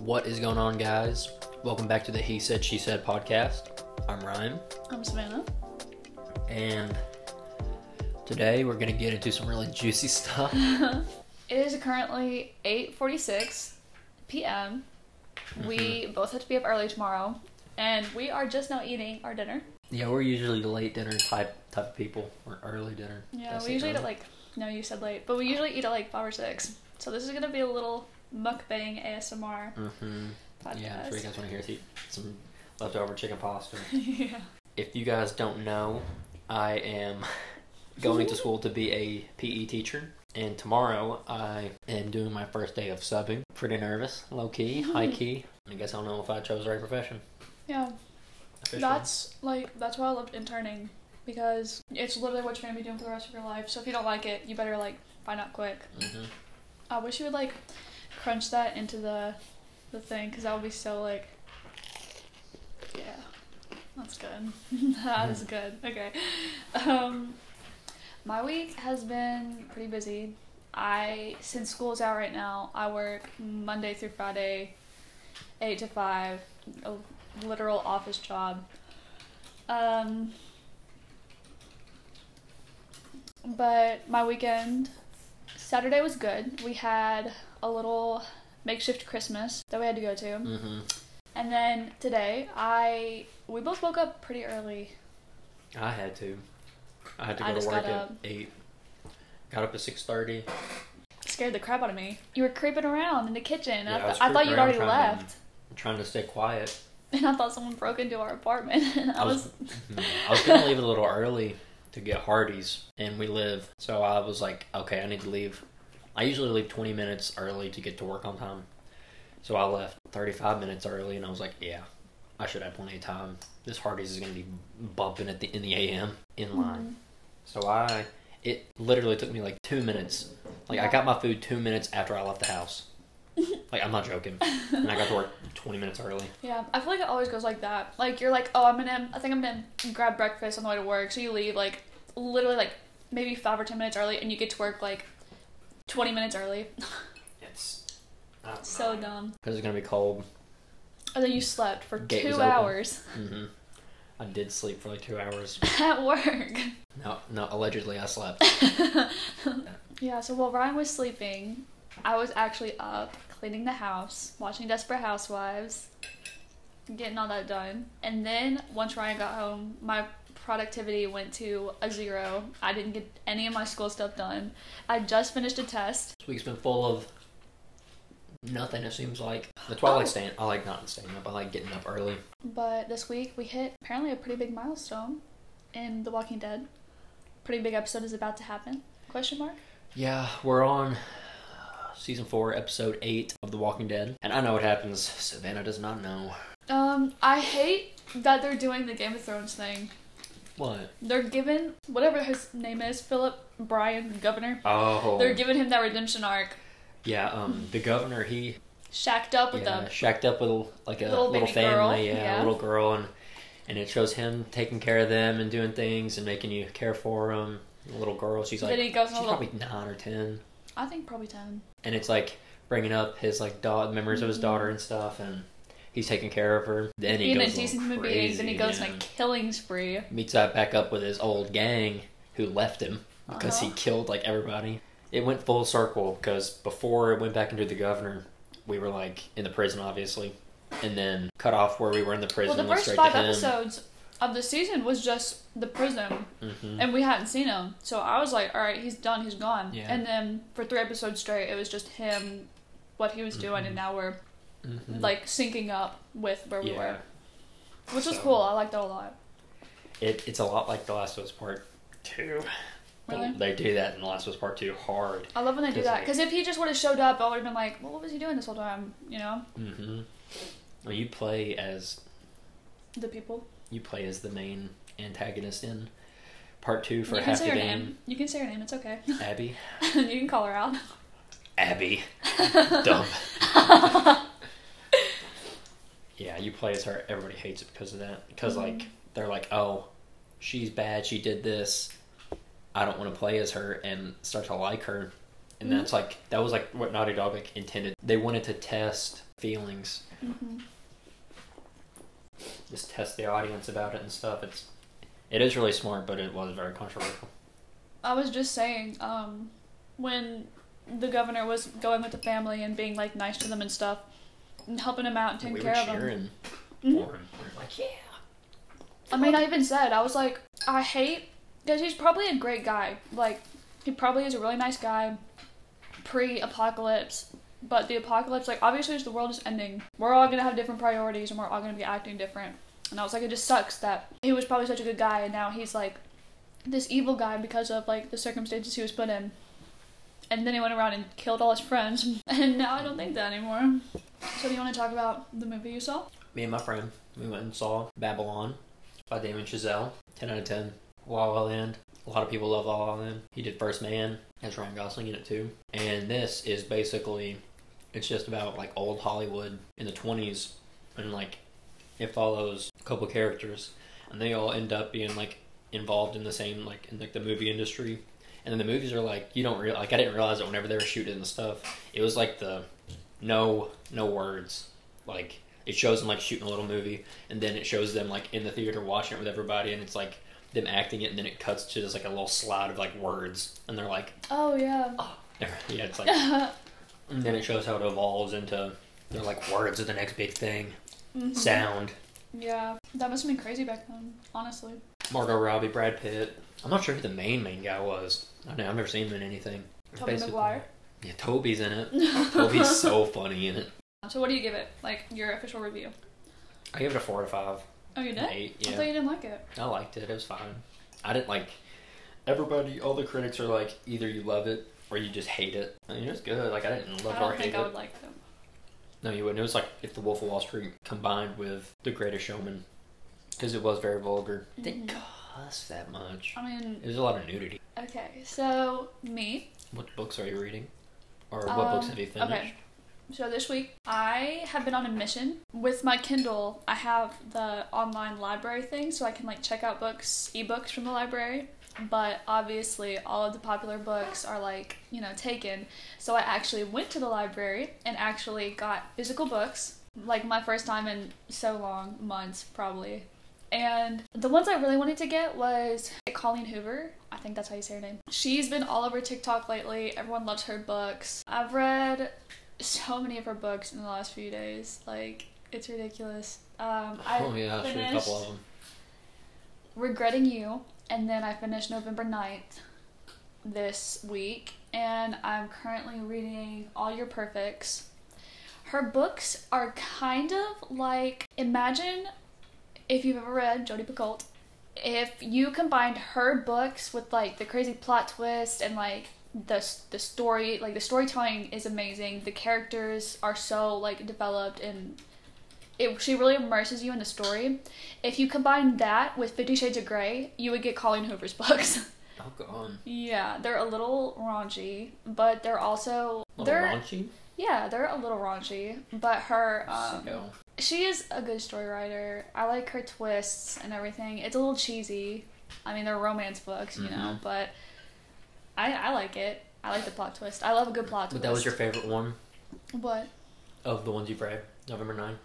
What is going on, guys? Welcome back to the He Said, She Said podcast. I'm Ryan, I'm Savannah. and today we're going to get into some really juicy stuff. It is currently 8:46 p.m. We mm-hmm. both have to be up early tomorrow, and we are just now eating our dinner. Yeah, we're usually late dinner type type of people, or early dinner. Yeah, That's we usually eat at like no, you said late, but we usually eat at like five or six. So this is gonna be a little mukbang ASMR Mm-hmm. podcast. Yeah, I'm sure you guys want to hear some leftover chicken pasta. yeah. If you guys don't know, I am going to school to be a PE teacher. And tomorrow I am doing my first day of subbing. Pretty nervous, low key, high key. I guess I don't know if I chose the right profession. Yeah, officially. that's like that's why I loved interning because it's literally what you're gonna be doing for the rest of your life. So if you don't like it, you better like find out quick. Mhm. I wish you would like crunch that into the the thing because that'll be so like yeah that's good. That is good. Okay. Um my week has been pretty busy. I since school's out right now I work Monday through Friday eight to five a literal office job. Um but my weekend Saturday was good. We had a little makeshift Christmas that we had to go to. Mhm. And then today, I we both woke up pretty early. I had to. I had to I go to work at up. eight. Got up at six thirty. Scared the crap out of me. You were creeping around in the kitchen. Yeah, I I, th- I thought you'd already trying to- left. Trying to stay quiet. And I thought someone broke into our apartment. And I, I was, was. I was gonna leave a little early to get Hardee's, and we live. So I was like, okay, I need to leave. I usually leave twenty minutes early to get to work on time. So I left thirty-five minutes early, and I was like, yeah, I should have plenty of time. This Hardee's is gonna be bumping at the in the AM in line. Mhm. So I, it literally took me like two minutes. Like I got my food two minutes after I left the house. like I'm not joking, and I got to work twenty minutes early. Yeah, I feel like it always goes like that. Like you're like, oh, I'm gonna, I think I'm gonna grab breakfast on the way to work. So you leave like literally like maybe five or ten minutes early, and you get to work like twenty minutes early. It's so dumb. because it's gonna be cold. And then you slept for Gate was two open. hours hmm I did sleep for like two hours. at work. No, no, allegedly I slept. Yeah, so while Ryan was sleeping, I was actually up cleaning the house, watching Desperate Housewives, getting all that done. And then once Ryan got home, my productivity went to a zero. I didn't get any of my school stuff done. I just finished a test. This week's been full of nothing. It seems like The twilight Oh. staying. I like not staying up. I like getting up early. But this week we hit apparently a pretty big milestone in The Walking Dead. Pretty big episode is about to happen. Question mark? Yeah, we're on season four, episode eight of The Walking Dead, and I know what happens. Savannah does not know Um, I hate that they're doing the Game of Thrones thing. What. They're giving whatever his name is, Philip Bryan, governor. Oh, They're giving him that redemption arc. yeah. Um, the governor he Shacked up with yeah, them. shacked up with like a Little little, family, yeah, yeah. a little girl, and and it shows him taking care of them and doing things and making you care for them. The little girl, she's like Then he goes she's little- probably nine or ten, I think probably ten. and it's like bringing up his like da- memories of his Mhm. daughter and stuff, and he's taking care of her. Then he a goes a decent human being, then he crazy, goes yeah. on a killing spree. meets up back up with his old gang who left him because he Uh-huh. killed like everybody. It went full circle because before it went back into the governor, we were like in the prison, obviously, and then cut off where we were in the prison. Well, the first five episodes of the season was just the prison, Mhm. and we hadn't seen him. So I was like, all right, he's done, he's gone. Yeah. And then for three episodes straight, it was just him, what he was doing, Mhm. and now we're Mhm. like syncing up with where we Yeah. were, which was cool. I liked that a lot. It, it's a lot like The Last of Us Part Two. Really? They do that in The Last of Us Part Two hard. I love when they do that because if he just would have showed up, I would have been like, well, what was he doing this whole time? You know, Mm-hmm. Well, you play as the people. you play as the main antagonist in Part Two for you can half say the game. name. You can say her name. It's okay. Abby. you can call her out. Abby. Dumb. yeah, you play as her. Everybody hates it because of that. Because Mhm. like they're like, oh, she's bad. She did this. I don't want to play as her and start to like her. and that's like that was like what Naughty Dog like intended. They wanted to test feelings, hmm just test the audience about it and stuff. It's it is really smart, but it was very controversial. I was just saying, um, when the governor was going with the family and being like nice to them and stuff, helping him out and taking we care were of them. cheering for him. We were like, yeah. I mean, I even said I was like, I hate because he's probably a great guy. Like, he probably is a really nice guy, pre-apocalypse. But the apocalypse, like, obviously, as the world is ending, we're all gonna have different priorities and we're all gonna be acting different. And I was like, it just sucks that he was probably such a good guy and now he's like this evil guy because of like the circumstances he was put in. And then he went around and killed all his friends, and now I don't think that anymore. So, do you want to talk about the movie you saw? Me and my friend, we went and saw Babylon by Damien Chazelle. 10 out of 10. La La Land. A lot of people love La La Land. He did First Man. Has Ryan Gosling in it too. And this is basically, it's just about like old Hollywood in the 20s. And like, it follows a couple characters. And they all end up being like involved in the same, like, in like the movie industry. And then the movies are like, you don't real like, I didn't realize it whenever they were shooting the stuff. It was like the no, no words. Like, it shows them like shooting a little movie and then it shows them like in the theater watching it with everybody and it's like them acting it and then it cuts to just like a little slide of like words and they're like Oh yeah. yeah it's like and then it shows how it evolves into they're like words are the next big thing Mhm. sound Yeah, that must have been crazy back then, honestly. Margot Robbie Brad Pitt I'm not sure who the main main guy was I don't know I've never seen him in anything It's Tobey basically- Maguire. yeah Toby's in it Toby's so funny in it So what do you give it? Like your official review? I give it a four to five Oh, you did? an eight I yeah thought you didn't like it. I liked it. It was fine. I didn't like. Everybody, all the critics are like, either you love it or you just hate it. I mean, it was good. Like I didn't love I it or don't hate think it. I would like them. No, you wouldn't. It was like if The Wolf of Wall Street combined with The Greatest Showman, because it was very vulgar. It didn't Mhm. cuss that much. I mean, There's a lot of nudity. okay, so me. What books are you reading? Or what books Um, have you finished? okay. So this week I have been on a mission with my Kindle. I have the online library thing, so I can like check out books, ebooks from the library. But obviously, all of the popular books are like you know taken. So I actually went to the library and actually got physical books. Like my first time in so long, months probably. And the ones I really wanted to get was Colleen Hoover. I think that's how you say her name. She's been all over TikTok lately. Everyone loves her books. I've read so many of her books in the last few days. Like, it's ridiculous. Um, I oh yeah, sure, a finished couple of them. Regretting You, and then I finished November 9th this week, and I'm currently reading All Your Perfects. Her books are kind of like imagine if you've ever read Jodi Picoult, if you combined her books with like the crazy plot twist and like the the story, like the storytelling is amazing. The characters are so like developed and it she really immerses you in the story. If you combine that with Fifty Shades of Grey, you would get Colleen Hoover's books. Oh god. yeah, they're a little raunchy, but they're also A little they're raunchy. yeah they're a little raunchy. But her um. She is a good story writer. I like her twists and everything. It's a little cheesy. I mean, they're romance books, you know, Mhm. but I I like it. I like the plot twist. I love a good plot twist. But that was your favorite one what? of the ones you've read. November 9.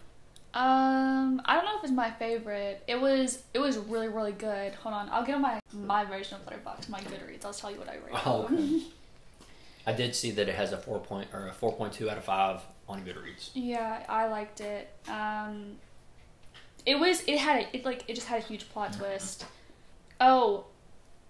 Um, I don't know if it's my favorite. It was it was really really good. Hold on, I'll get on my my version of Letterboxd, my Goodreads. I'll tell you what I read. Oh, okay. I did see that it has a four point or a four point two out of five on Goodreads. Yeah, I liked it. Um, it was it had a, it like it just had a huge plot twist. Oh,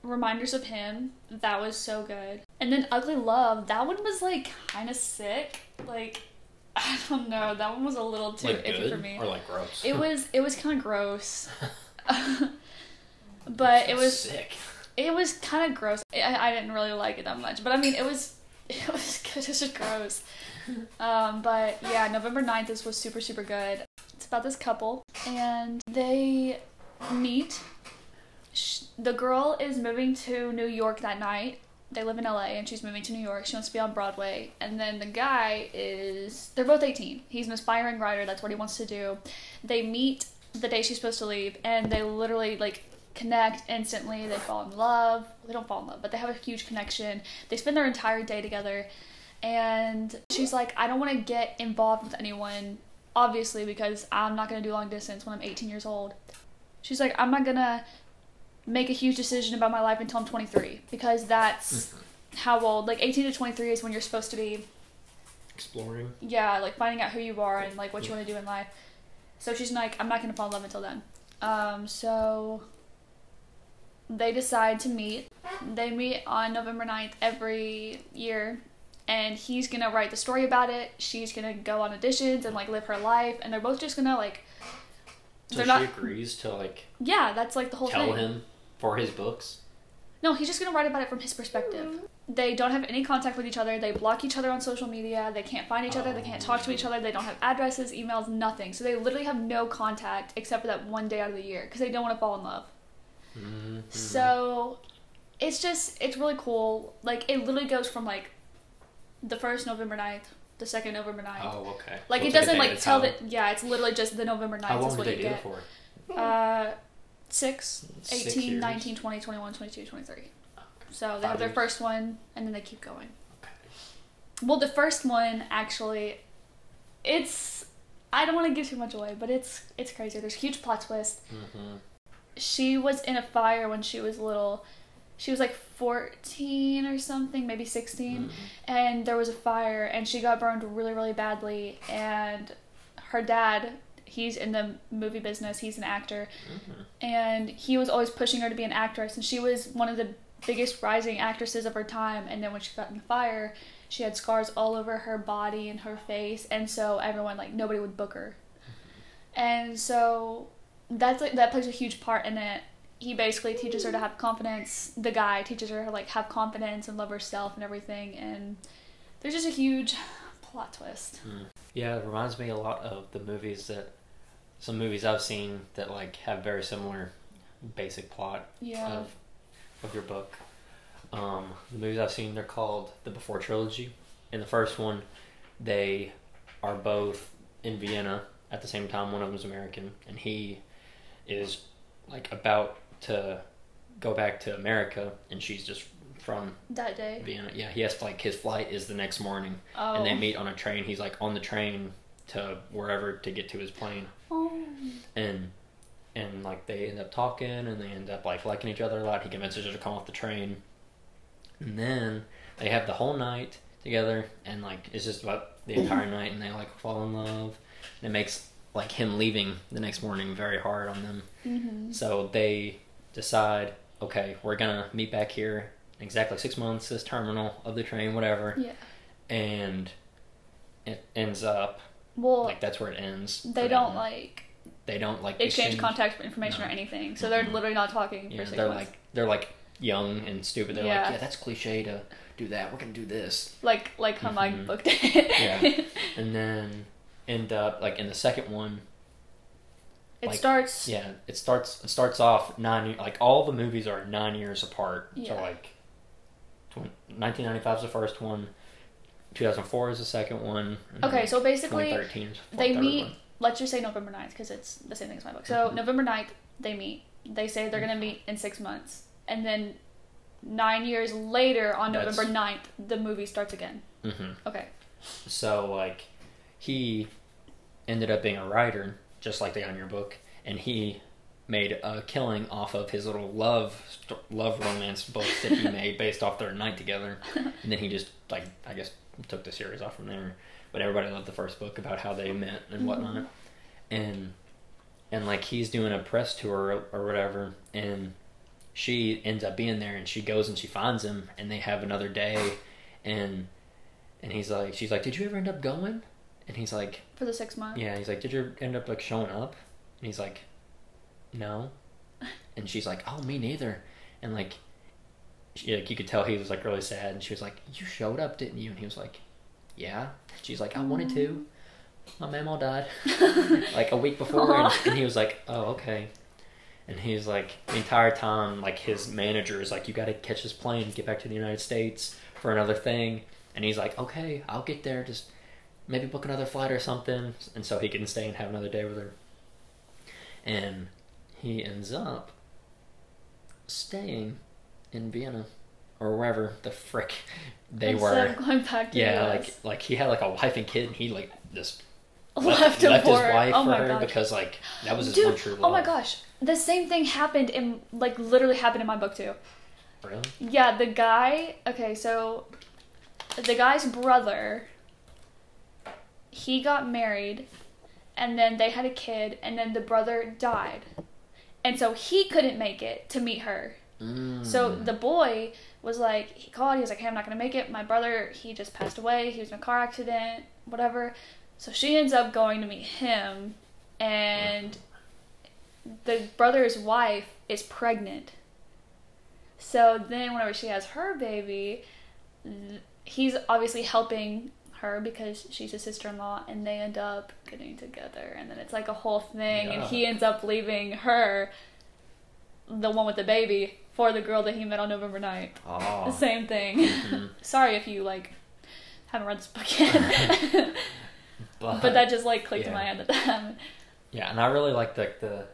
reminders of him. That was so good. And then Ugly Love. That one was like kind of sick. Like I don't know. That one was a little too like good for me. or like gross. It was it was kind of gross. but it was sick. it was kind of gross. I, I didn't really like it that much, but I mean, it was it was good. It was just gross. Um, but yeah, November 9th, this was super super good. It's about this couple, and they meet. The girl is moving to New York that night. They live in LA, and she's moving to New York. She wants to be on Broadway, and then the guy is. They're both 18. He's an aspiring writer. That's what he wants to do. They meet the day she's supposed to leave, and they literally like connect instantly. They fall in love. They don't fall in love, but they have a huge connection. They spend their entire day together. And she's like, I don't want to get involved with anyone, obviously, because I'm not going to do long distance when I'm 18 years old. She's like, I'm not going to make a huge decision about my life until I'm 23 because that's how old, like 18 to 23 is when you're supposed to be Exploring. yeah, like finding out who you are and like what you want to do in life. So she's like, I'm not gonna fall in love until then. Um, so they decide to meet. They meet on November 9th every year, and he's gonna write the story about it. She's gonna go on auditions and like live her life, and they're both just gonna like, So They're she not- agrees to like yeah, that's like the whole tell thing. Tell him for his books. No, he's just gonna write about it from his perspective. They don't have any contact with each other. They block each other on social media. They can't find each other. They can't talk to each oh. other. They don't have addresses, emails, nothing. So they literally have no contact except for that one day out of the year because they don't want to fall in love. Mm-hmm. So it's just it's really cool. Like it literally goes from like the first November 9th, the second November 9th. Oh, okay. Like So it it's a doesn't day like a tell time. that yeah, it's literally just the November 9th How long is did what they you do get. it for? Uh 6, Six 18, years? 19, 20, 21, 22, 23. So they Five have their years. first one and then they keep going. Okay. Well, the first one actually, it's I don't want to give too much away, but it's it's crazy. There's a huge plot twist. Mm-hmm. She was in a fire when she was little. She was like 14 or something, maybe 16, Mm-hmm. and there was a fire, and she got burned really, really badly. And her dad, he's in the movie business. He's an actor, Mm-hmm. and he was always pushing her to be an actress and she was one of the biggest rising actresses of her time and then when she got in the fire she had scars all over her body and her face and so everyone like nobody would book her and so that's like that plays a huge part in it he basically teaches her to have confidence the guy teaches her to like have confidence and love herself and everything and there's just a huge plot twist Yeah, it reminds me a lot of the movies that some movies I've seen that like have very similar basic plot yeah of of your book. Um, the movies I've seen they're called the Before trilogy. In the first one, they are both in Vienna at the same time. One of them's American, and he is like about to go back to America, and she's just from that day Vienna. Yeah, he has like his flight is the next morning, oh and they oh. meet on a train. He's like on the train to wherever to get to his plane, oh and and like they end up talking, and they end up like liking each other a lot. He convinces her to come off the train, and then they have the whole night together, and like it's just about the entire night, and they like fall in love. And it makes like him leaving the next morning very hard on them. hmm So they decide, okay, we're gonna meet back here in exactly six months, this terminal of the train, whatever, yeah and it ends up well like that's where it ends. they don't them. like they don't like exchange contact information No. or anything. So they're Mhm. literally not talking Yeah, for six they're months. like they're like young and stupid. They're Yeah. like, yeah, that's cliche to do that. We're gonna do this, like like how Mike Mhm. booked it. Yeah. and then end up like in the second one. it Like, starts. Yeah, it starts it starts off nine like all the movies are nine years apart. Yeah. So like, nineteen ninety five is the first one, two thousand four is the second one. Okay, so basically 2013 is they meet. one. Let's just say November 9th because it's the same thing as my book. So Mhm. November 9th, they meet. They say they're gonna meet in six months, and then nine years later, on That's- November 9th, the movie starts again. hmm Okay. So like, he ended up being a writer, just like the guy in your book, and he made a killing off of his little love love romance books that he made based off their night together, and then he just like I guess took the series off from there. But everybody loved the first book about how they met and mm-hmm. whatnot, and and like he's doing a press tour or, or whatever, and she ends up being there, and she goes and she finds him, and they have another day, and and he's like, she's like, did you ever end up going? And he's like, For the six months. yeah. He's like, did you end up like showing up? And he's like, no. And she's like, oh, me neither. And like, she, like you could tell he was like really sad. And she was like, you showed up, didn't you? And he was like, yeah. She's like, I wanted to. My mama died like a week before, and, and he was like, oh, okay. And he's like, the entire time, like his manager is like, you got to catch this plane, get back to the United States for another thing. And he's like, okay, I'll get there. Just maybe book another flight or something, and so he can stay and have another day with her. And he ends up staying in Vienna or wherever the frick they Instead were. of going back to Yeah, like like he had like a wife and kid, and he like just left, him left his wife oh for her gosh. because like that was his Dude, one true love. oh my gosh. The same thing happened in like literally happened in my book too. Really? Yeah, the guy. Okay, so the guy's brother. He got married, and then they had a kid, and then the brother died, and so he couldn't make it to meet her. Mm. So the boy was like, he called. He was like, "Hey, I'm not gonna make it. My brother, he just passed away. He was in a car accident, whatever." So she ends up going to meet him, and the brother's wife is pregnant. So then, whenever she has her baby, he's obviously helping her because she's his sister-in-law, and they end up getting together, and then it's like a whole thing, and he ends up leaving her, the one with the baby, for the girl that he met on November night. oh. The same thing. Mhm. Sorry if you like haven't read this book yet, but, but that just like clicked in my head at the time. yeah, and I really like the the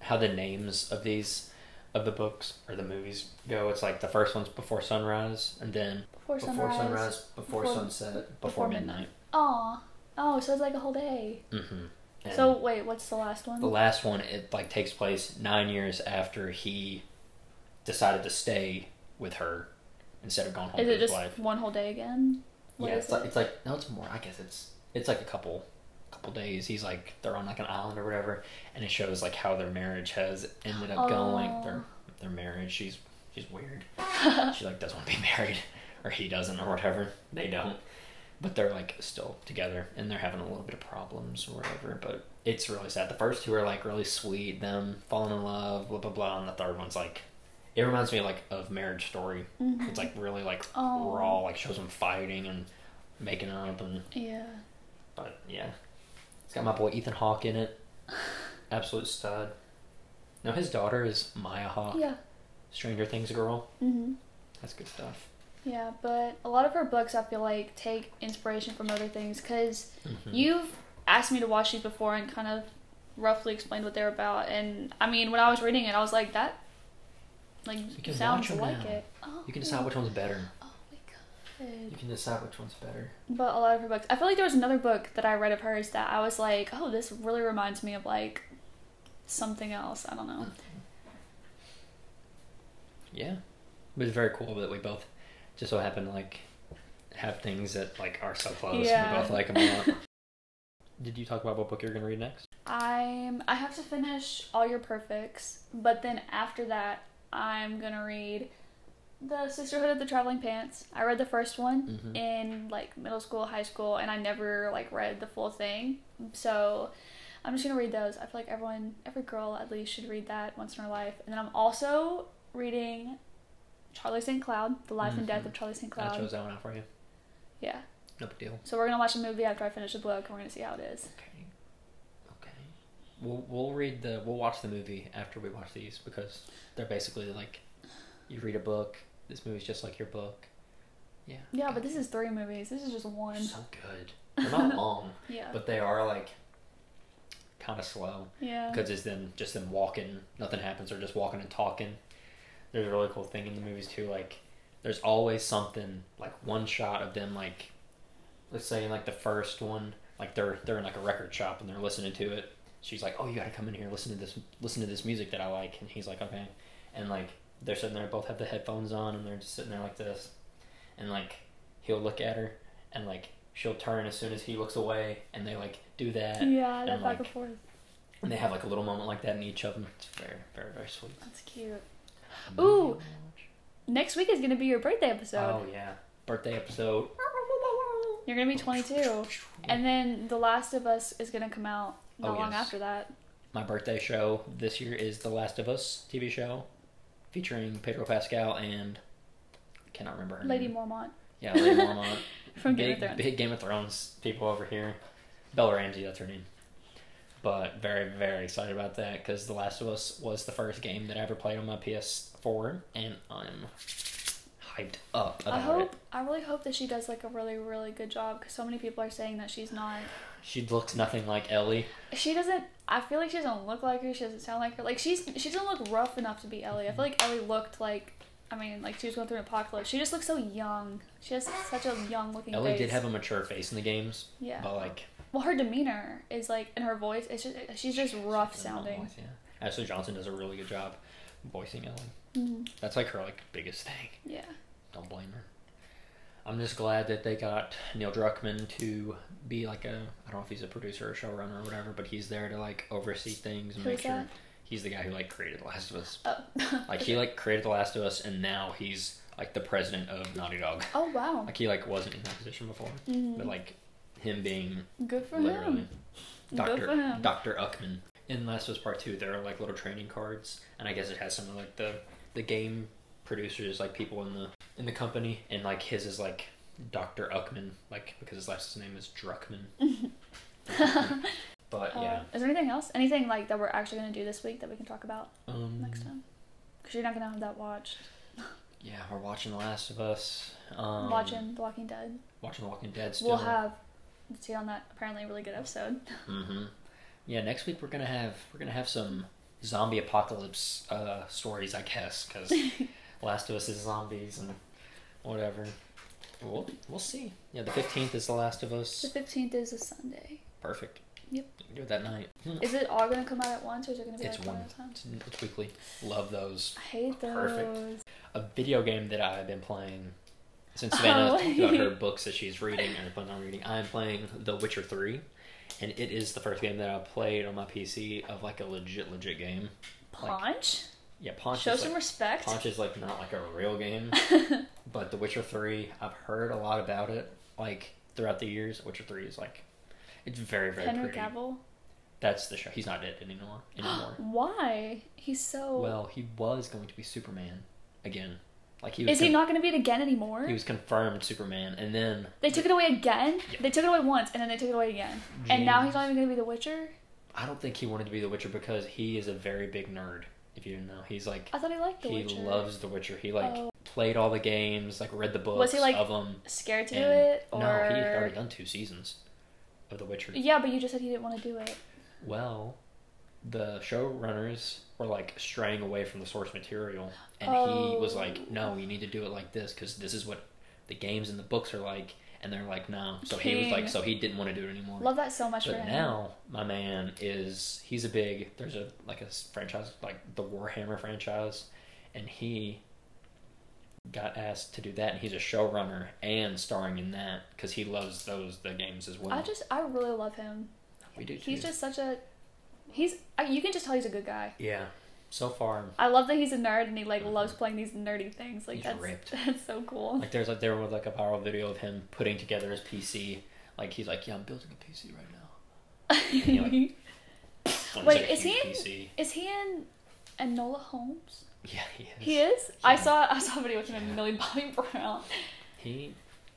how the names of these of the books or the movies go. It's like the first one's before sunrise, and then Before before sunrise. sunrise, before, before- sunset, before, before midnight. Aw. Oh, so it's like a whole day. Mm-hmm. So wait, what's the last one? the last one it like takes place nine years after he decided to stay with her instead of going home is it his just wife. one whole day again? What yeah, it's like it's like no, it's more. I guess it's it's like a couple couple days. He's like they're on like an island or whatever, and it shows like how their marriage has ended up going. Oh. Their their marriage. She's she's weird. she like doesn't want to be married, or he doesn't, or whatever. They don't, but they're like still together, and they're having a little bit of problems or whatever. But it's really sad. The first two are like really sweet, them falling in love, blah blah blah, and the third one's like. It reminds me like of Marriage Story. Mhm. It's like really like Oh. raw, like shows them fighting and making up and Yeah. but yeah, it's got my boy Ethan Hawke in it. Absolute stud. Now his daughter is Maya Hawke, Yeah. Stranger Things girl. hmm That's good stuff. Yeah, but a lot of her books I feel like take inspiration from other things because Mhm. you've asked me to watch these before and kind of roughly explained what they're about. And I mean, when I was reading it, I was like, that like can sounds like now. it. Oh, You can decide which one's better. You can decide which one's better. But a lot of her books. I feel like there was another book that I read of hers that I was like, oh, this really reminds me of like something else. I don't know. Yeah, but it's very cool that we both just so happen to like have things that like are so close. Yeah. We both like them a lot. Did you talk about what book you're gonna read next? I'm I have to finish All Your Perfects, but then after that I'm gonna read The Sisterhood of the Traveling Pants. I read the first one Mhm. in like middle school, high school, and I never like read the full thing. So I'm just gonna read those. I feel like everyone every girl at least should read that once in her life. And then I'm also reading Charlie St. Cloud, The Life and Death Mhm. of Charlie St. Cloud. I chose that one out for you. Yeah. No big deal. So we're gonna watch a movie after I finish the book and we're gonna see how it is. Okay. Okay. We'll we'll read the we'll watch the movie after we watch these because they're basically like you read a book. This movie's just like your book. Yeah. Yeah, but this is three movies. This is just one. so good. They're not long, Yeah. but they are like kind of slow yeah. because it's them just them walking. Nothing happens. They're just walking and talking. There's a really cool thing in the movies too. Like there's always something like one shot of them like let's say in like the first one like they're they're in like a record shop and they're listening to it she's like oh you got to come in here listen to this listen to this music that i like and he's like okay and like they're sitting there both have the headphones on and they're just sitting there like this and like he'll look at her and like she'll turn as soon as he looks away and they like do that Yeah, that and, back like, and forth. and they have like a little moment like that in each of them it's very very very sweet That's cute. Mm-hmm. Ooh. Next week is gonna be your birthday episode. oh yeah birthday episode You're gonna be 22, and then The Last of Us is gonna come out not Oh, long yes. after that. My birthday show this year is The Last of Us TV show, featuring Pedro Pascal and I cannot remember her Lady name. Mormont Yeah, Lady Mormont. from Game big, of Thrones. big Game of Thrones people over here. Bella Ramsey, that's her name. But very, very excited about that because The Last of Us was the first game that I ever played on my PS4, and I'm hyped up about I hope. it. I really hope that she does like a really, really good job because so many people are saying that she's not. She looks nothing like Ellie. She doesn't. I feel like she doesn't look like her. She doesn't sound like her. Like she's she doesn't look rough enough to be Ellie. I feel like Ellie looked like. I mean, like she was going through an apocalypse. She just looks so young. She has such a young looking Ellie face. did have a mature face in the games, yeah. but like Well, her demeanor is like, and her voice. It's just she's just rough she's sounding. voice, yeah. Ashley Johnson does a really good job voicing Ellie. Mhm. That's like her like biggest thing. Yeah. Don't blame her. I'm just glad that they got Neil Druckmann to be like a I don't know if he's a producer or showrunner or whatever, but he's there to like oversee things and Who make sure that? he's the guy who like created The Last of Us. Oh. Like he like created The Last of Us and now he's like the president of Naughty Dog. Oh wow. Like he like wasn't in that position before. Mhm. But like him being Good for literally him. Doctor him. Doctor Uckman. In Last of Us Part Two, there are like little training cards, and I guess it has some of like the the game producers, like people in the in the company, and like his is like Doctor Uckman, like because his last name is Druckmann. but yeah, Uh, is there anything else? Anything like that we're actually gonna do this week that we can talk about um, next time? Because you're not gonna have that watched. yeah, we're watching The Last of Us. Um, Watching The Walking Dead. watching The Walking Dead. Still. We'll have see on that apparently really good episode. hmm Yeah, next week we're gonna have we're gonna have some zombie apocalypse uh, stories, I guess, because Last of Us is zombies and whatever. We'll we'll see. Yeah, the fifteenth is The Last of Us. The fifteenth is a Sunday. Perfect. Yep. Do it that night. Is it all gonna come out at once, or is it gonna be It's like one one. at a time? It's, it's weekly. Love those. I hate those. Perfect. A video game that I've been playing since Savannah Oh. about her books that she's reading or plans on reading. I'm playing The Witcher Three, and it is the first game that I've played on my PC of like a legit legit game. Like, Punch. Yeah, Punch Show is some like, respect. Punch is like not like a real game, but The Witcher Three, I've heard a lot about it. Like throughout the years, Witcher Three is like, it's very very Henry pretty. Cavill. That's the show. He's not it anymore. Anymore. Why? He's so. well, he was going to be Superman again. Like he was. is he not gonna be it again anymore? He was confirmed Superman, and then They took it away again. Yeah. They took it away once, and then they took it away again. And now he's not even gonna be the Witcher. I don't think he wanted to be the Witcher because he is a very big nerd. If you didn't know, he's like I thought he liked the he Witcher. loves the Witcher. He like Oh. played all the games, like read the books Was he, like, of them. Scared to do And- it, or No, he had already done two seasons of The Witcher. yeah, but you just said he didn't want to do it. Well, the showrunners were like straying away from the source material, and he was like, Oh. "No, you need to do it like this because this is what the games and the books are like." And they're like, "No." So he was like, so he didn't want to do it anymore. Love that so much for but now my man is he's a big there's a like a franchise like the Warhammer franchise, and he got asked to do that, and he's a showrunner and starring in that because he loves those the games as well. I just, I really love him. we do. He's just such a, he's. You can just tell he's a good guy. yeah. So far, I love that he's a nerd and he like Mhm. loves playing these nerdy things. Like He's that's ripped. that's so cool. Like there's like there was like a viral video of him putting together his PC. Like he's like, yeah, I'm building a PC right now. he, like, Wait, like, is he in- PC. Is he in Enola Holmes? Yeah, he is. He is. I Yeah. saw I saw a video with him Yeah. and Millie Bobby Brown. He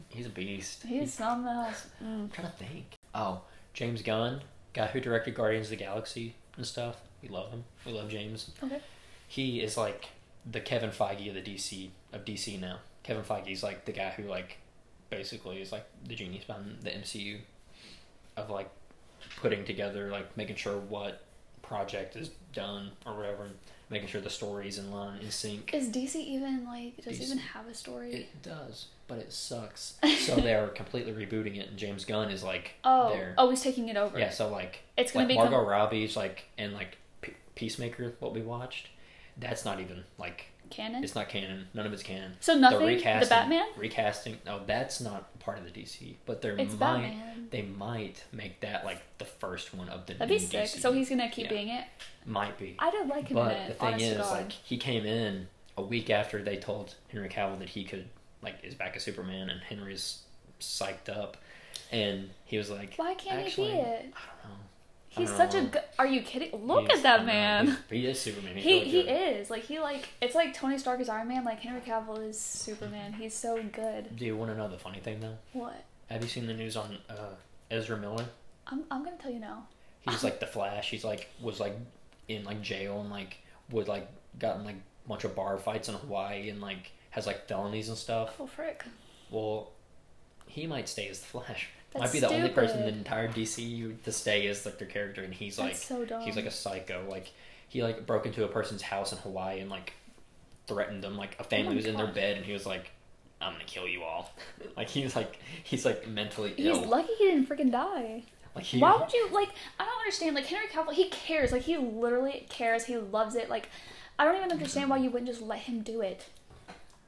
he's a beast. He's something else. Mm. I'm trying to think. Oh, James Gunn, guy who directed Guardians of the Galaxy and stuff. We love him. We love James. Okay. He is like the Kevin Feige of the DC of DC now. Kevin Feige is like the guy who like basically is like the genius behind the MCU of like putting together like making sure what project is done or whatever and making sure the story's in line in sync. Is DC even like? Does DC. even have a story? It does, but it sucks. so they're completely rebooting it and James Gunn is like oh, there. oh, he's taking it over. Yeah, so like It's gonna like be Margot com- Robbie's like and like P- Peacemaker, what we watched. That's not even like canon. it's not canon. None of it's canon. so nothing. The The, Batman. recasting. No, that's not part of the DC. But they might Batman. they might make that like the first one of the That'd be sick. DC. So he's gonna keep Yeah. being it. might be. I don't like him But in it. the thing is, like, he came in a week after they told Henry Cavill that he could, like, is back as Superman, and Henry's psyched up, and he was like, Why can't actually, he be it?" I don't know. He's such a good. Are you kidding? Look He's- at that know, man. He is Superman. He's He really he is like he like it's like Tony Stark is Iron Man. Like Henry Cavill is Superman. He's so good. Do you want to know the funny thing though? What? Have you seen the news on uh, Ezra Miller? I'm I'm gonna tell you now. He's like the Flash. He's like was like in like jail and like would like gotten like a bunch of bar fights in Hawaii and like has like felonies and stuff. Oh frick. Well, he might stay as the Flash Might That's be the only person in the entire DCU to stay as like their character, and he's like so he's like a psycho. Like he like broke into a person's house in Hawaii and like threatened them. Like a family Oh was in their bed, and he was like, "I'm gonna kill you all." like he's like he's like mentally He's ill. lucky he didn't freaking die. like he, Why would you like? I don't understand. Like Henry Cavill, he cares. Like he literally cares. He loves it. Like I don't even understand why you wouldn't just let him do it.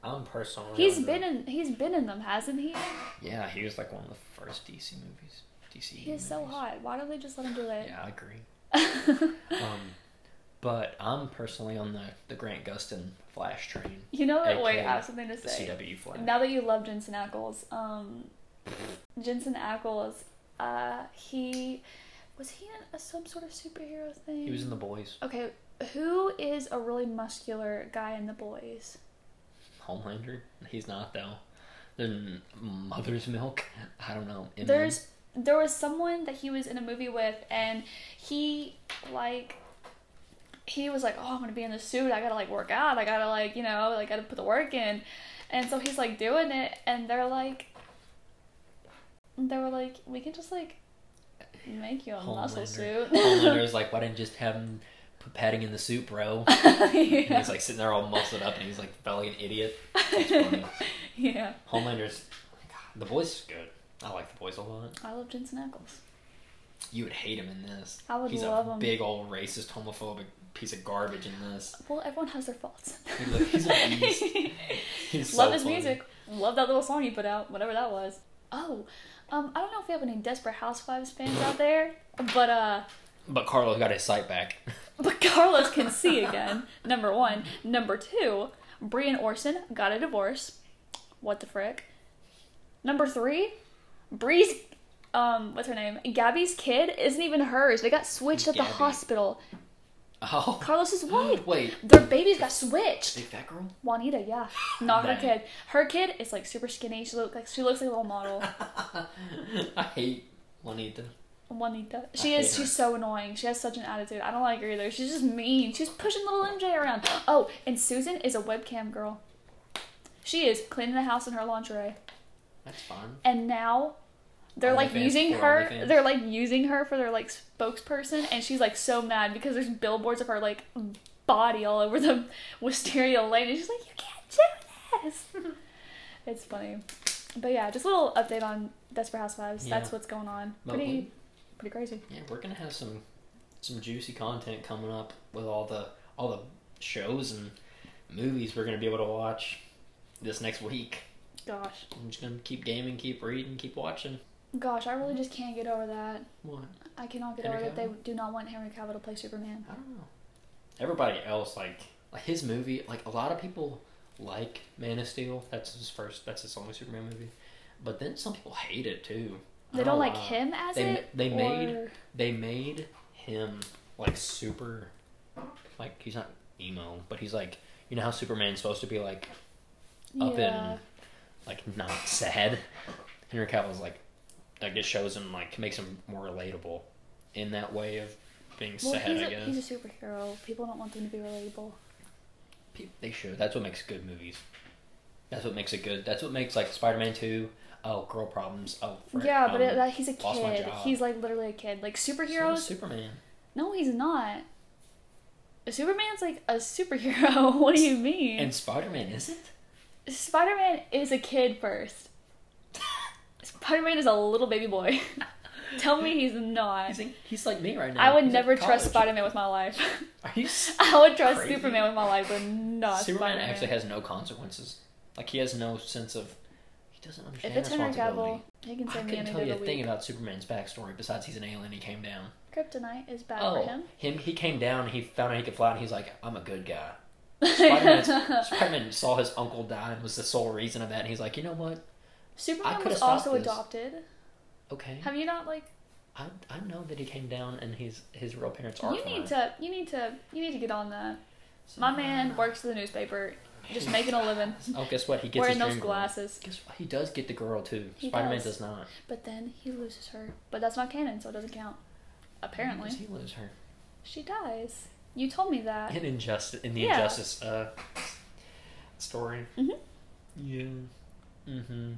I'm personally. He's been in. He's been in them, hasn't he? Yeah, he was like one of the first DC movies. DC. He is so hot. Why don't they just let him do it? Yeah, I agree. um, but I'm personally on the the Grant Gustin Flash train, you know that. Wait, I have something to say. CW Flash. Now that you love Jensen Ackles, um, Jensen Ackles, uh, he was he in a, some sort of superhero thing? he was in the Boys. Okay, who is a really muscular guy in the boys? Homelander. He's not though. Then Mother's Milk. I don't know. There's there was someone that he was in a movie with, and he like he was like, "Oh, I'm gonna be in the suit. I gotta like work out. I gotta like you know like gotta put the work in," and so he's like doing it, and they're like, they were like, "We can just like make you a muscle suit. Homelander. suit." Homelander's like, why didn't you just have him put padding in the suit, bro? And he's like sitting there all muscled up, and he's like felt like an idiot. It's funny. yeah. Homelander's. God, the Boys is good. I like the Boys a lot. I love Jensen Ackles. You would hate him in this. I would He's love a him. big old racist, homophobic piece of garbage in this. Well, everyone has their faults. He's a beast. He's so Love his funny. music. Love that little song he put out, whatever that was. Oh, um, I don't know if we have any Desperate Housewives fans out there, but uh, But Carlos got his sight back. but Carlos can see again. Number one. Number two, Bree and Orson got a divorce. What the frick? Number three, Bree's, um, what's her name? Gabby's kid isn't even hers. They got switched at the hospital. Oh. Carlos's wife. Wait. Their babies got switched. Big fat girl? Juanita, yeah, not her kid. Her kid is like super skinny. She looks like she looks like a little model. I hate Juanita. Juanita, she is. She's so annoying. She has such an attitude. I don't like her either. She's just mean. She's pushing little MJ around. Oh, and Susan is a webcam girl. She is cleaning the house in her lingerie, That's fun. and now they're like using her. They're like using her for their like spokesperson, and she's like so mad because there's billboards of her like body all over the Wisteria Lane, and she's like, "You can't do this." it's funny, but yeah, just a little update on Desperate Housewives. Yeah. That's what's going on. But Pretty, pretty crazy. Yeah, we're gonna have some some juicy content coming up with all the all the shows and movies we're gonna be able to watch this next week. Gosh, I'm just gonna keep gaming, keep reading, keep watching. gosh, I really just can't get over that. What? I cannot get Henry over that they do not want Henry Cavill to play Superman. I don't know. Everybody else like like his movie, like a lot of people like Man of Steel. That's his first. That's his only Superman movie. But then some people hate it too. I They don't like why. him as They it. they made or- they made him like super like he's not emo but he's like you know how superman's supposed to be like up yeah. and like not sad henry cavill's like like it shows him like makes him more relatable in that way of being Well, sad he's i a, guess he's a superhero. People don't want them to be relatable. They should that's what makes good movies that's what makes it good that's what makes like spider-man 2 oh girl problems oh frick, yeah, but um, it, that, he's a kid. He's like literally a kid. Like so superheroes. superman no, he's not. Superman's like a superhero. what do you mean? and spider-man isn't Spider Man is a kid first. Spider Man is a little baby boy. Tell me he's not. he's, he's like me right now I would He's never trust. Spider Man with my life. are you I would trust Crazy. Superman with my life, but not Superman Spider-Man. actually has no consequences. Like he has no sense of he doesn't If it's Henry Cavill, he can I say couldn't tell you a the thing about Superman's backstory besides he's an alien. He came down. Kryptonite is bad oh, for him. him he came down. He found out he could fly, and he's like, "I'm a good guy." Spider-Man saw his uncle die and was the sole reason of that. And he's like, "You know what? Superman was also this. adopted. Okay, Have you not like? I I know that he came down, and his his real parents are You fine. need to. You need to. You need to get on that. So, My man uh, works for the newspaper, just making a living, Oh, guess what? He gets wearing his those dream girl. glasses. Guess what? He does get the girl too. He Spider-Man does. does not. But then he loses her. But that's not canon, so it doesn't count. Apparently, Does he lose her? she dies. You told me that. in injustice in the Yeah. injustice uh story Mhm. yeah mm-hmm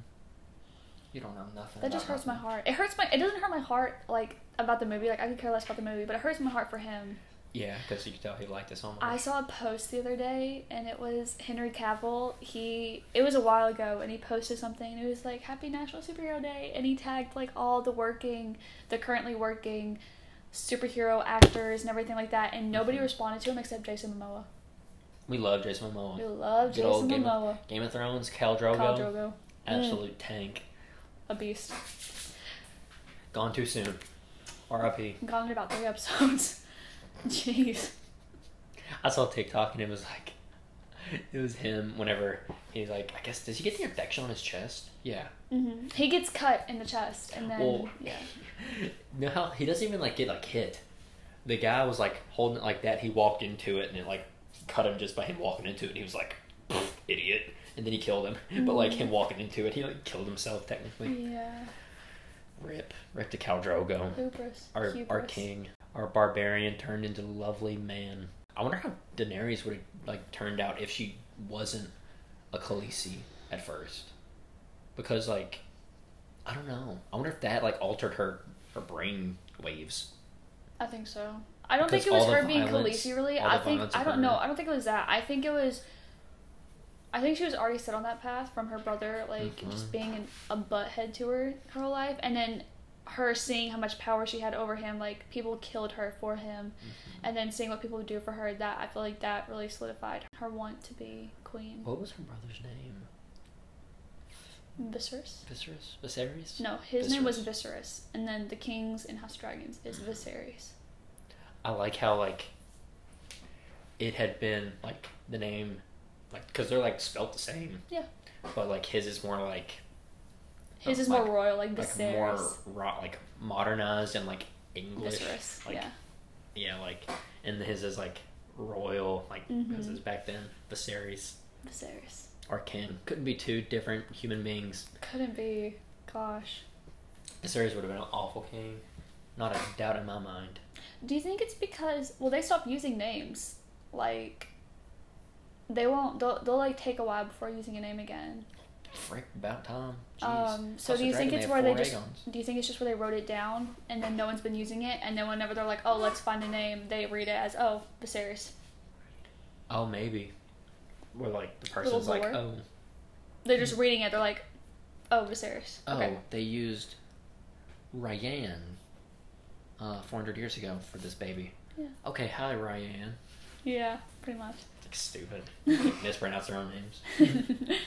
You don't know nothing. That just hurts my nothing. heart. It hurts my. It doesn't hurt my heart like about the movie. Like I could care less about the movie, but it hurts my heart for him. Yeah, because you can tell he liked it so much. I saw a post the other day, and it was Henry Cavill. He it was a while ago, and he posted something, and it was like Happy National Superhero Day, and he tagged like all the working, the currently working superhero actors and everything like that, and nobody Mhm. responded to him except Jason Momoa. we love Jason Momoa. We love Good Jason Game Momoa. Game of Thrones, Khal Drogo, Khal Drogo, absolute tank. a beast. Gone too soon. R.I.P. Gone in about three episodes. Jeez. I saw TikTok and it was like, it was him whenever he's like, I guess does he get the infection on his chest? Yeah. hmm He gets cut in the chest, and then Well, yeah. No, how he doesn't even like get like hit. The guy was like holding it like that. He walked into it and it like cut him just by him walking into it. And he was like, idiot. And then he killed him. But like him walking into it, he like killed himself technically. Yeah. Rip, rip to Khal Drogo. Hubris. Our our king, our barbarian turned into lovely man. I wonder how Daenerys would have like turned out if she wasn't a Khaleesi at first, because like I don't know. I wonder if that like altered her her brain waves. I think so. I don't Because think it was her being violence- Khaleesi really. I think I don't know. I don't think it was that. I think it was. I think she was already set on that path from her brother, like Mhm. just being an, a butthead to her her whole life, and then her seeing how much power she had over him. Like people killed her for him, Mm-hmm. and then seeing what people would do for her. That I feel like that really solidified her want to be queen. What was her brother's name? Viserys. Viserys? Viserys? No, his name was Viserys, and then the kings in House of Dragons is Viserys. I like how like it had been like the name, like because they're like spelt the same. Yeah. But like his is more like His is like- more royal, like like Viserys. more like modernized and like English. Viserys, like, yeah. Yeah, like and his is like royal, like Mhm. his is back then. Viserys Viserys. or Ken couldn't be two different human beings. Couldn't be. Gosh. Viserys would have been an awful king. Not a doubt in my mind. Do you think it's because well they stopped using names like they won't they'll, they'll like take a while before using a name again. Frick, about time. Jeez. Um, so House do you think it's where they just Aegons. do you think it's just where they wrote it down and then no one's been using it and then whenever they're like oh let's find a name they read it as oh Viserys. Oh, maybe. Where like the person's like, oh, They're just reading it. They're like oh Viserys. oh, Okay. they used Ryan uh, 400 years ago for this baby. Yeah. Okay, hi Ryan. Yeah, pretty much. Like stupid. Mispronounce their own names.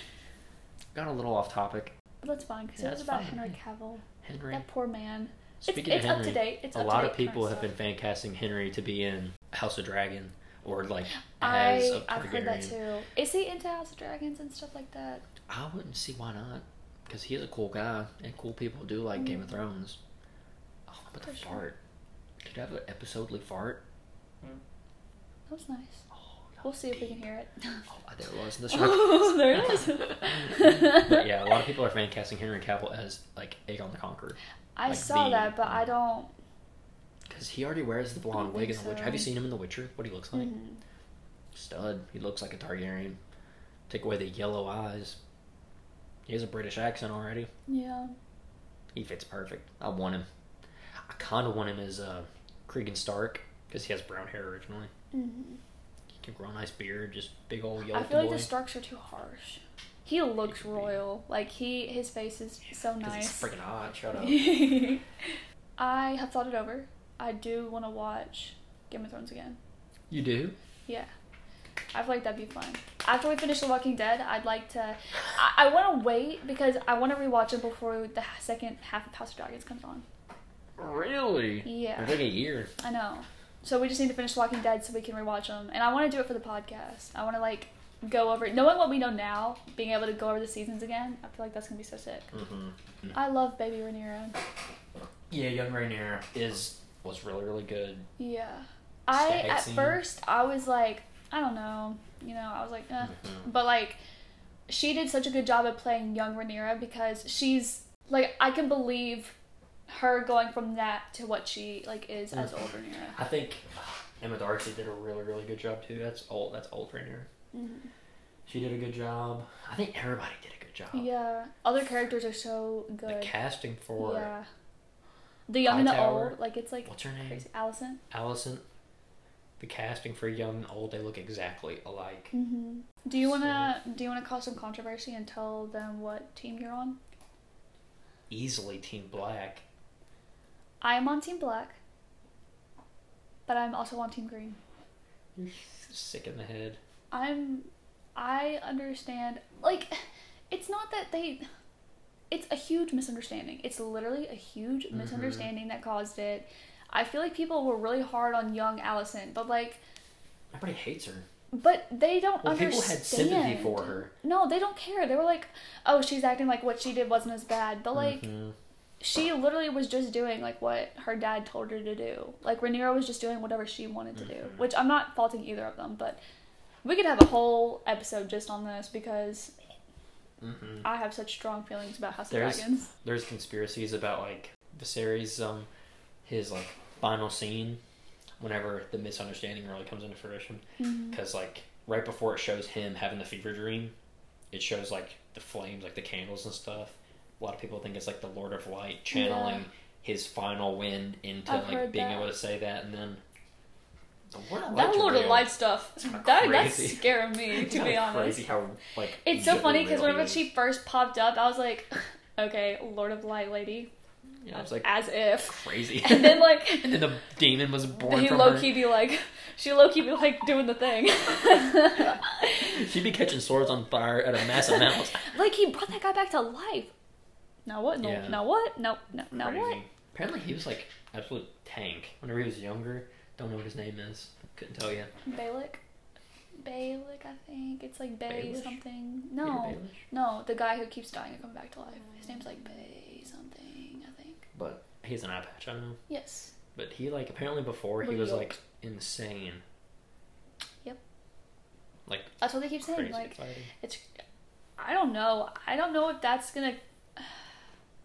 Got a little off topic. But that's fine because Yeah, it was about fine. Henry Cavill. Henry. That poor man. Speaking it's of up Henry, to date. It's a up to lot date of people have stuff. been fan casting Henry to be in House of Dragon or like I as a I've heard that too. Is he into House of Dragons and stuff like that? I wouldn't see why not, because he is a cool guy, and cool people do like Game of Mm. Thrones. Oh, but the sure. fart. Could you have an episodely fart? That was nice. We'll see if we can hear it. Oh, there it was in the shark. oh, there it is. but yeah, a lot of people are fan casting Henry Cavill as like Aegon the Conqueror I like saw the- that, but I don't. because he already wears the blonde wig in think The Witcher. Have you seen him in The Witcher? What he looks like? Mhm. Stud. He looks like a Targaryen. Take away the yellow eyes. He has a British accent already. Yeah. He fits perfect. I want him. I kind of want him as uh, Cregan Stark because he has brown hair originally. hmm He can grow a nice beard, just big old yellow I feel like the Starks are too harsh. He looks royal. Like he, his face is so nice. He's freaking hot. Shut up. I have thought it over. I do want to watch Game of Thrones again. you do? Yeah. I feel like that'd be fun. After we finish The Walking Dead, I'd like to. I, I want to wait because I want to rewatch it before the second half of House of Dragons comes on. Really? Yeah. It's like a year. I know. So we just need to finish Walking Dead so we can rewatch them. And I want to do it for the podcast. I want to like go over knowing what we know now, being able to go over the seasons again. I feel like that's gonna be so sick. Mm-hmm. I love Baby Rhaenyra. Yeah, Young Rhaenyra is was really really good. Yeah. I Stag at scene. first I was like, I don't know, you know, I was like, eh. Mhm. but like, she did such a good job at playing young Rhaenyra because she's like, I can believe her going from that to what she like is as Mhm. old Rhaenyra. I think Emma Darcy did a really really good job too. That's old. That's old Rhaenyra. Mhm. She did a good job. I think everybody did a good job. Yeah, other characters are so good. The casting for yeah, the young and the old, like it's like what's her name, crazy. Alicent. Alicent. The casting for young and old, they look exactly alike. hmm Do you wanna do you wanna cause some controversy and tell them what team you're on? Easily Team Black. I am on Team Black, but I'm also on Team Green. You're sick in the head. I'm I understand like it's not that they it's a huge misunderstanding. It's literally a huge Mhm. misunderstanding that caused it. I feel like people were really hard on young Alicent, but like Everybody hates her. but they don't Well, understand. people had sympathy for her. No, they don't care. They were like, "Oh, she's acting like what she did wasn't as bad." But like Mhm. She literally was just doing like what her dad told her to do. Like Rhaenyra was just doing whatever she wanted to do, Mhm. which I'm not faulting either of them, but we could have a whole episode just on this because Mhm. I have such strong feelings about House of There's- Dragons. There's conspiracies about like Viserys, um, his like final scene, whenever the misunderstanding really comes into fruition. Because like right before it shows him having the fever dream it shows like the flames like the candles and stuff a lot of people think it's like the lord of light channeling Yeah. his final wind into I've like being that. able to say that and then the lord of That Light's Lord of. Light stuff that that's scaring me It's to be honest. crazy how like It's so funny because real he whenever she first popped up, I was like, "Okay, Lord of Light lady," yeah, I was like as if. crazy And then like and then the demon was born he from low her key be like, she low key be like doing the thing. she'd be catching swords on fire at a massive amount like he brought that guy back to life. Now what? No. Yeah. Now what? No. No. Now what? apparently he was like absolute tank whenever he was younger don't know what his name is couldn't tell you Balic. Balic, I think it's like Bay Baelish? something. No, no, the guy who keeps dying and coming back to life. His name's like Bay something, I think. But he's an eye patch, I know. Yes. But he like apparently before he was like insane. Yep. Like That's what they keep saying. Like fighting. it's I don't know. I don't know if that's gonna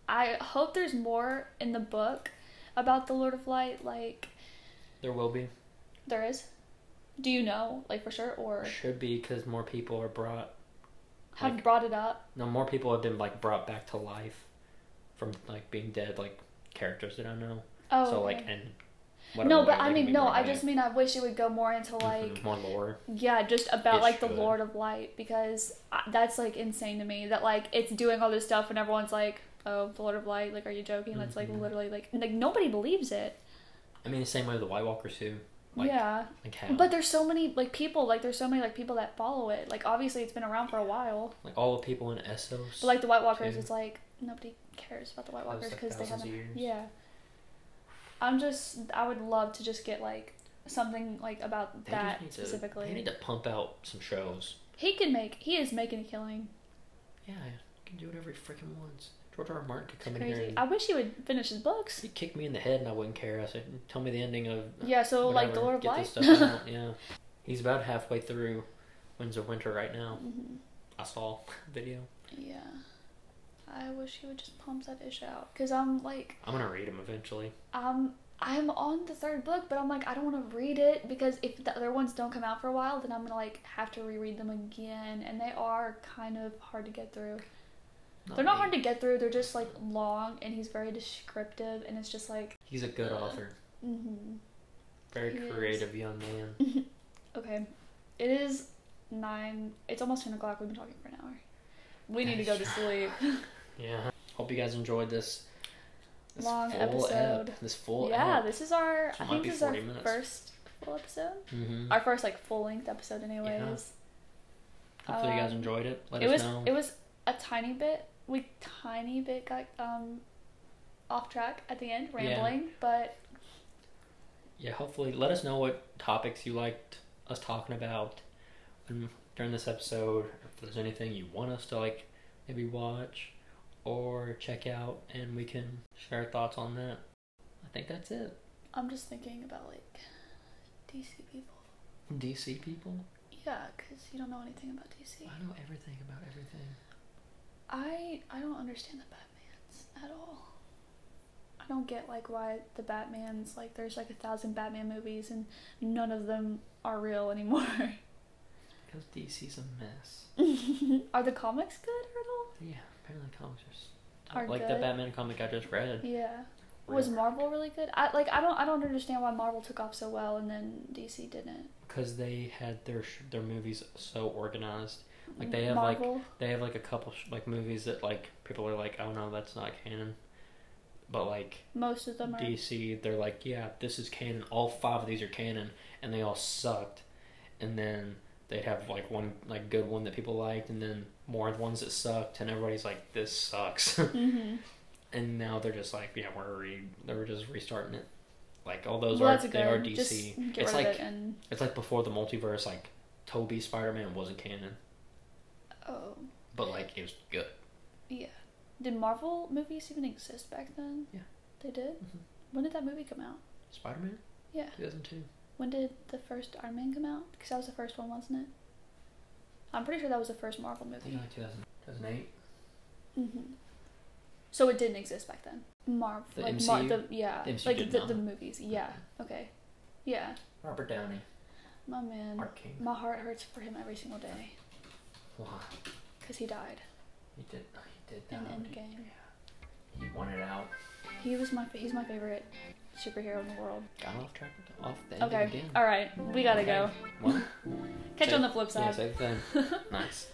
I hope there's more in the book about the Lord of Light, like There will be. there is. Do you know, like for sure, or Should be because more people are brought. have Like- brought it up? No, more people have been like brought back to life from like being dead, like characters that I know. Oh, so okay. like and. no, but I mean, no, I just mean I wish it would go more into Mhm, like, more lore. yeah, just about It like the. Lord of Light because I, that's like insane to me that like it's doing all this stuff and everyone's like, oh, the Lord of Light, like, are you joking? That's like Mhm. literally like like nobody believes it. I mean, the same way with the White Walkers too. Like, yeah, Like how? but there's so many like people like there's so many like people that follow it. Like obviously it's been around for a while, like all the people in Essos. but like the White Walkers, it's like nobody cares about the White That was, Walkers like, because they thousands of haven't. years. Yeah. I'm just. I would love to just get like something like about They that need to- specifically. They need to pump out some shows. He can make. He is making a killing. Yeah, he can do whatever he freaking wants. George R. R. Martin could come in Crazy. here and I wish he would finish his books. he'd kick me in the head and I wouldn't care. I said, "Tell me the ending of Yeah. So like the whatever. Lord of Light. stuff out." Yeah, he's about halfway through Winds of Winter right now. Mhm. I saw video. Yeah. I wish he would just pump that ish out. Cause I'm like, I'm gonna read him eventually. um, I'm on the third book, but I'm like, I don't want to read it because if the other ones don't come out for a while, then I'm gonna like have to reread them again, and they are kind of hard to get through. They're not me. hard to get through. They're just like long, and he's very descriptive, and it's just like, He's a good author. mm-hmm. Very He is. creative young man. okay, it is nine. It's almost ten o'clock. We've been talking for an hour. We need to go to sleep. Yeah. Hope you guys enjoyed this. this Long full episode. Ep, this full yeah, ep. this is our. So I think this is our minutes. first full episode. Mm-hmm. Our first like full length episode, anyways. Hopefully you guys um, enjoyed it. Let it us was know. it was a tiny bit. We tiny bit got um off track at the end, Yeah. rambling, but yeah, hopefully let us know what topics you liked us talking about um, during this episode. If there's anything you want us to like maybe watch or check out, and we can share our thoughts on that. I think that's it. I'm just thinking about like DC people. DC people, Yeah, because you don't know anything about DC. I know everything about everything. I I don't understand the Batmans at all. I don't get like why the Batmans like there's like a thousand Batman movies and none of them are real anymore. Because DC's a mess. Are the comics good at all? Yeah, apparently comics are. Are like the. Batman comic I just read. Yeah. Was Marvel really good? I like I don't I don't understand why Marvel took off so well and then DC didn't. Because they had their sh- their movies so organized. Like, they have, like, They have like a couple sh- like movies that like people are like, oh no, that's not canon. But like most of them are. DC, they're like, yeah, this is canon. All five of these are canon, and they all sucked. And then they'd have like one like good one that people liked, and then more ones that sucked, and everybody's like, this sucks. hmm and now they're just like, yeah, we're re- they're just restarting it. Like all those well, are they are. DC. It's like it and it's like before the multiverse. Like Toby Spider Man wasn't canon, oh but like it was good. yeah. Did Marvel movies even exist back then? Yeah. They did. Mhm. When did that movie come out? Spider Man, Yeah. two thousand two. When did the first Iron Man come out? Because that was the first one, wasn't it? I'm pretty sure that was the first Marvel movie. like 2000, 2008. hmm So it didn't exist back then. Marvel, The like MCU? the yeah, The MCU like did the, not. the movies. Yeah. Okay. Yeah. Robert Downey, My man. Mark King. My heart hurts for him every single day Why? because he died He did. He did in that. Endgame. He wanted out. He was my he's my favorite superhero in the world. Got off track. Off the Okay. again. Okay. All right. We gotta Okay. go. Well, Catch you on the flip yeah, side. thing. nice.